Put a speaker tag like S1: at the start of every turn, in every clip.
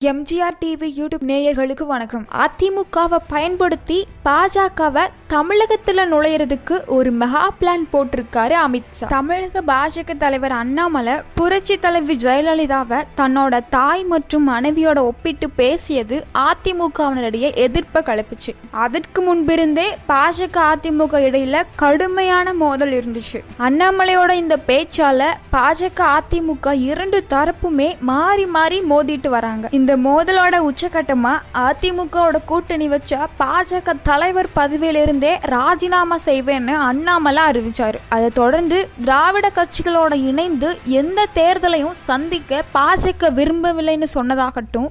S1: MGR TV YouTube நேயர்களுக்கு வணக்கம்.
S2: அதிமுகவை பயன்படுத்தி பாஜகவை தமிழகத்தில் நுழையிறதுக்கு ஒரு மெகா பிளான் போட்டிருக்காரு அமித்ஷா
S1: தமிழக பாஜக தலைவர் அண்ணாமலை புரட்சி தலைவி ஜெயலலிதாவை தன்னோட தாய் மற்றும் மனைவியோட ஒப்பிட்டு பேசியது அதிமுகவினரிடையே எதிர்ப்பை கிளப்பிச்சு அதற்கு முன்பிருந்தே பாஜக அதிமுக இடையில கடுமையான மோதல் இருந்துச்சு. அண்ணாமலையோட இந்த பேச்சால பாஜக அதிமுக இரண்டு தரப்புமே மாறி மாறி மோதிட்டு வராங்க. இந்த மோதலோட உச்சகட்டமா அதிமுகவோட கூட்டணி வச்சா பாஜக தலைவர் பதவியிலிருந்தே ராஜினாமா செய்வேன்னு அண்ணாமலை அறிவிச்சார்.
S2: அதை தொடர்ந்து திராவிட கட்சிகளோட இணைந்து எந்த தேர்தலையும் சந்திக்க பாஜக விரும்பவில்லைன்னு சொன்னதாகட்டும்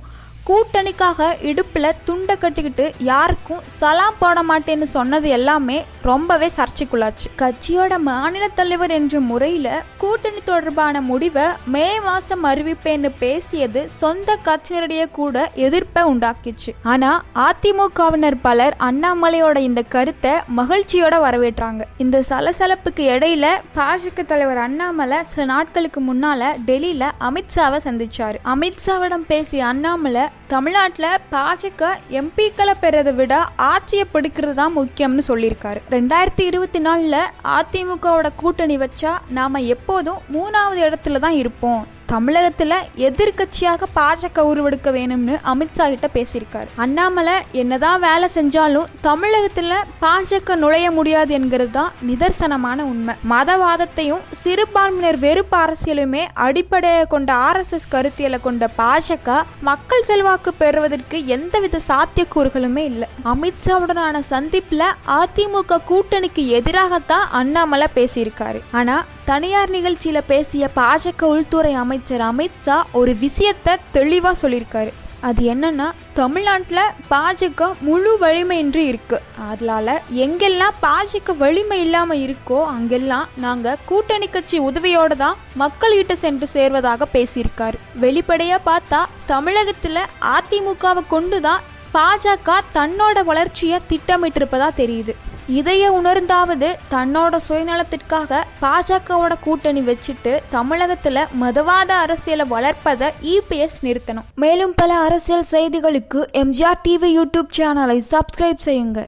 S2: கூட்டணிக்காக இடுப்புல துண்டை கட்டிக்கிட்டு யாருக்கும் சலாம் போட மாட்டேன்னு சொன்னது எல்லாமே ரொம்பவே சர்ச்சைக்குள்ளாச்சு.
S1: கட்சியோட மாநில தலைவர் என்ற முறையில கூட்டணி தொடர்பான முடிவை மே மாசம் அறிவிப்பேன்னு பேசியது சொந்த கட்சியினரிடையே கூட எதிர்ப்பை உண்டாக்கிச்சு. ஆனா அதிமுகவினர் பலர் அண்ணாமலையோட இந்த கருத்தை மகிழ்ச்சியோட வரவேற்றாங்க. இந்த சலசலப்புக்கு இடையில பாஜக தலைவர் அண்ணாமலை சில நாட்களுக்கு முன்னால டெல்லியில அமித்ஷாவை சந்திச்சாரு.
S2: அமித்ஷாவிடம் பேசிய அண்ணாமலை that தமிழ்நாட்டில் பாஜக எம்பிக்களை பெறதை விட ஆட்சியை பிடிக்கிறது தான் முக்கியம்னு சொல்லியிருக்காரு.
S1: ரெண்டாயிரத்தி இருபத்தி நாலில் அதிமுகவோட கூட்டணி வச்சா நாம எப்போதும் மூணாவது இடத்துல தான் இருப்போம். தமிழகத்துல எதிர்க்கட்சியாக பாஜக உருவெடுக்க வேணும்னு அமித்ஷா கிட்ட பேசியிருக்காரு.
S2: அண்ணாமலை என்னதான் வேலை செஞ்சாலும் தமிழகத்துல பாஜக நுழைய முடியாது என்கிறது தான் நிதர்சனமான உண்மை. மதவாதத்தையும் சிறுபான்மையினர் வெறுப்பு அரசியலுமே அடிப்படையாக கொண்ட ஆர்எஸ்எஸ் கருத்தியலை கொண்ட பாஜக மக்கள் செல்வாக்கு பெறுவதற்கு எந்தவித சாத்தியக்கூறுகளுமே இல்லை. அமித்ஷாவுடனான சந்திப்புல அதிமுக கூட்டணிக்கு எதிராகத்தான் அண்ணாமலை பேசியிருக்காரு.
S1: ஆனா தனியார் நிகழ்ச்சியில பேசிய பாஜக உள்துறை அமைச்சர் அமித்ஷா ஒரு விஷயத்த தெளிவா சொல்லியிருக்காரு.
S2: அது என்னன்னா தமிழ்நாட்டில் பாஜக முழு வலிமையின்றி இருக்கு. அதனால எங்கெல்லாம் பாஜக வலிமை இல்லாம இருக்கோ அங்கெல்லாம் நாங்க கூட்டணி கட்சி உதவியோட தான் மக்கள்கிட்ட சென்று சேர்வதாக பேசியிருக்காரு. வெளிப்படையா பார்த்தா தமிழகத்துல அதிமுகவை கொண்டுதான் பாஜக தன்னோட வளர்ச்சியை திட்டமிட்டிருப்பதா தெரியுது. இதைய உணர்ந்தாவது தன்னோட சுயநலத்திற்காக பாஜகவோட கூட்டணி வச்சுட்டு தமிழகத்துல மதவாத அரசியலை வளர்ப்பதை இபிஎஸ் நிறுத்தணும்.
S1: மேலும் பல அரசியல் செய்திகளுக்கு எம்ஜிஆர் டிவி யூடியூப் சேனலை சப்ஸ்கிரைப் செய்யுங்க.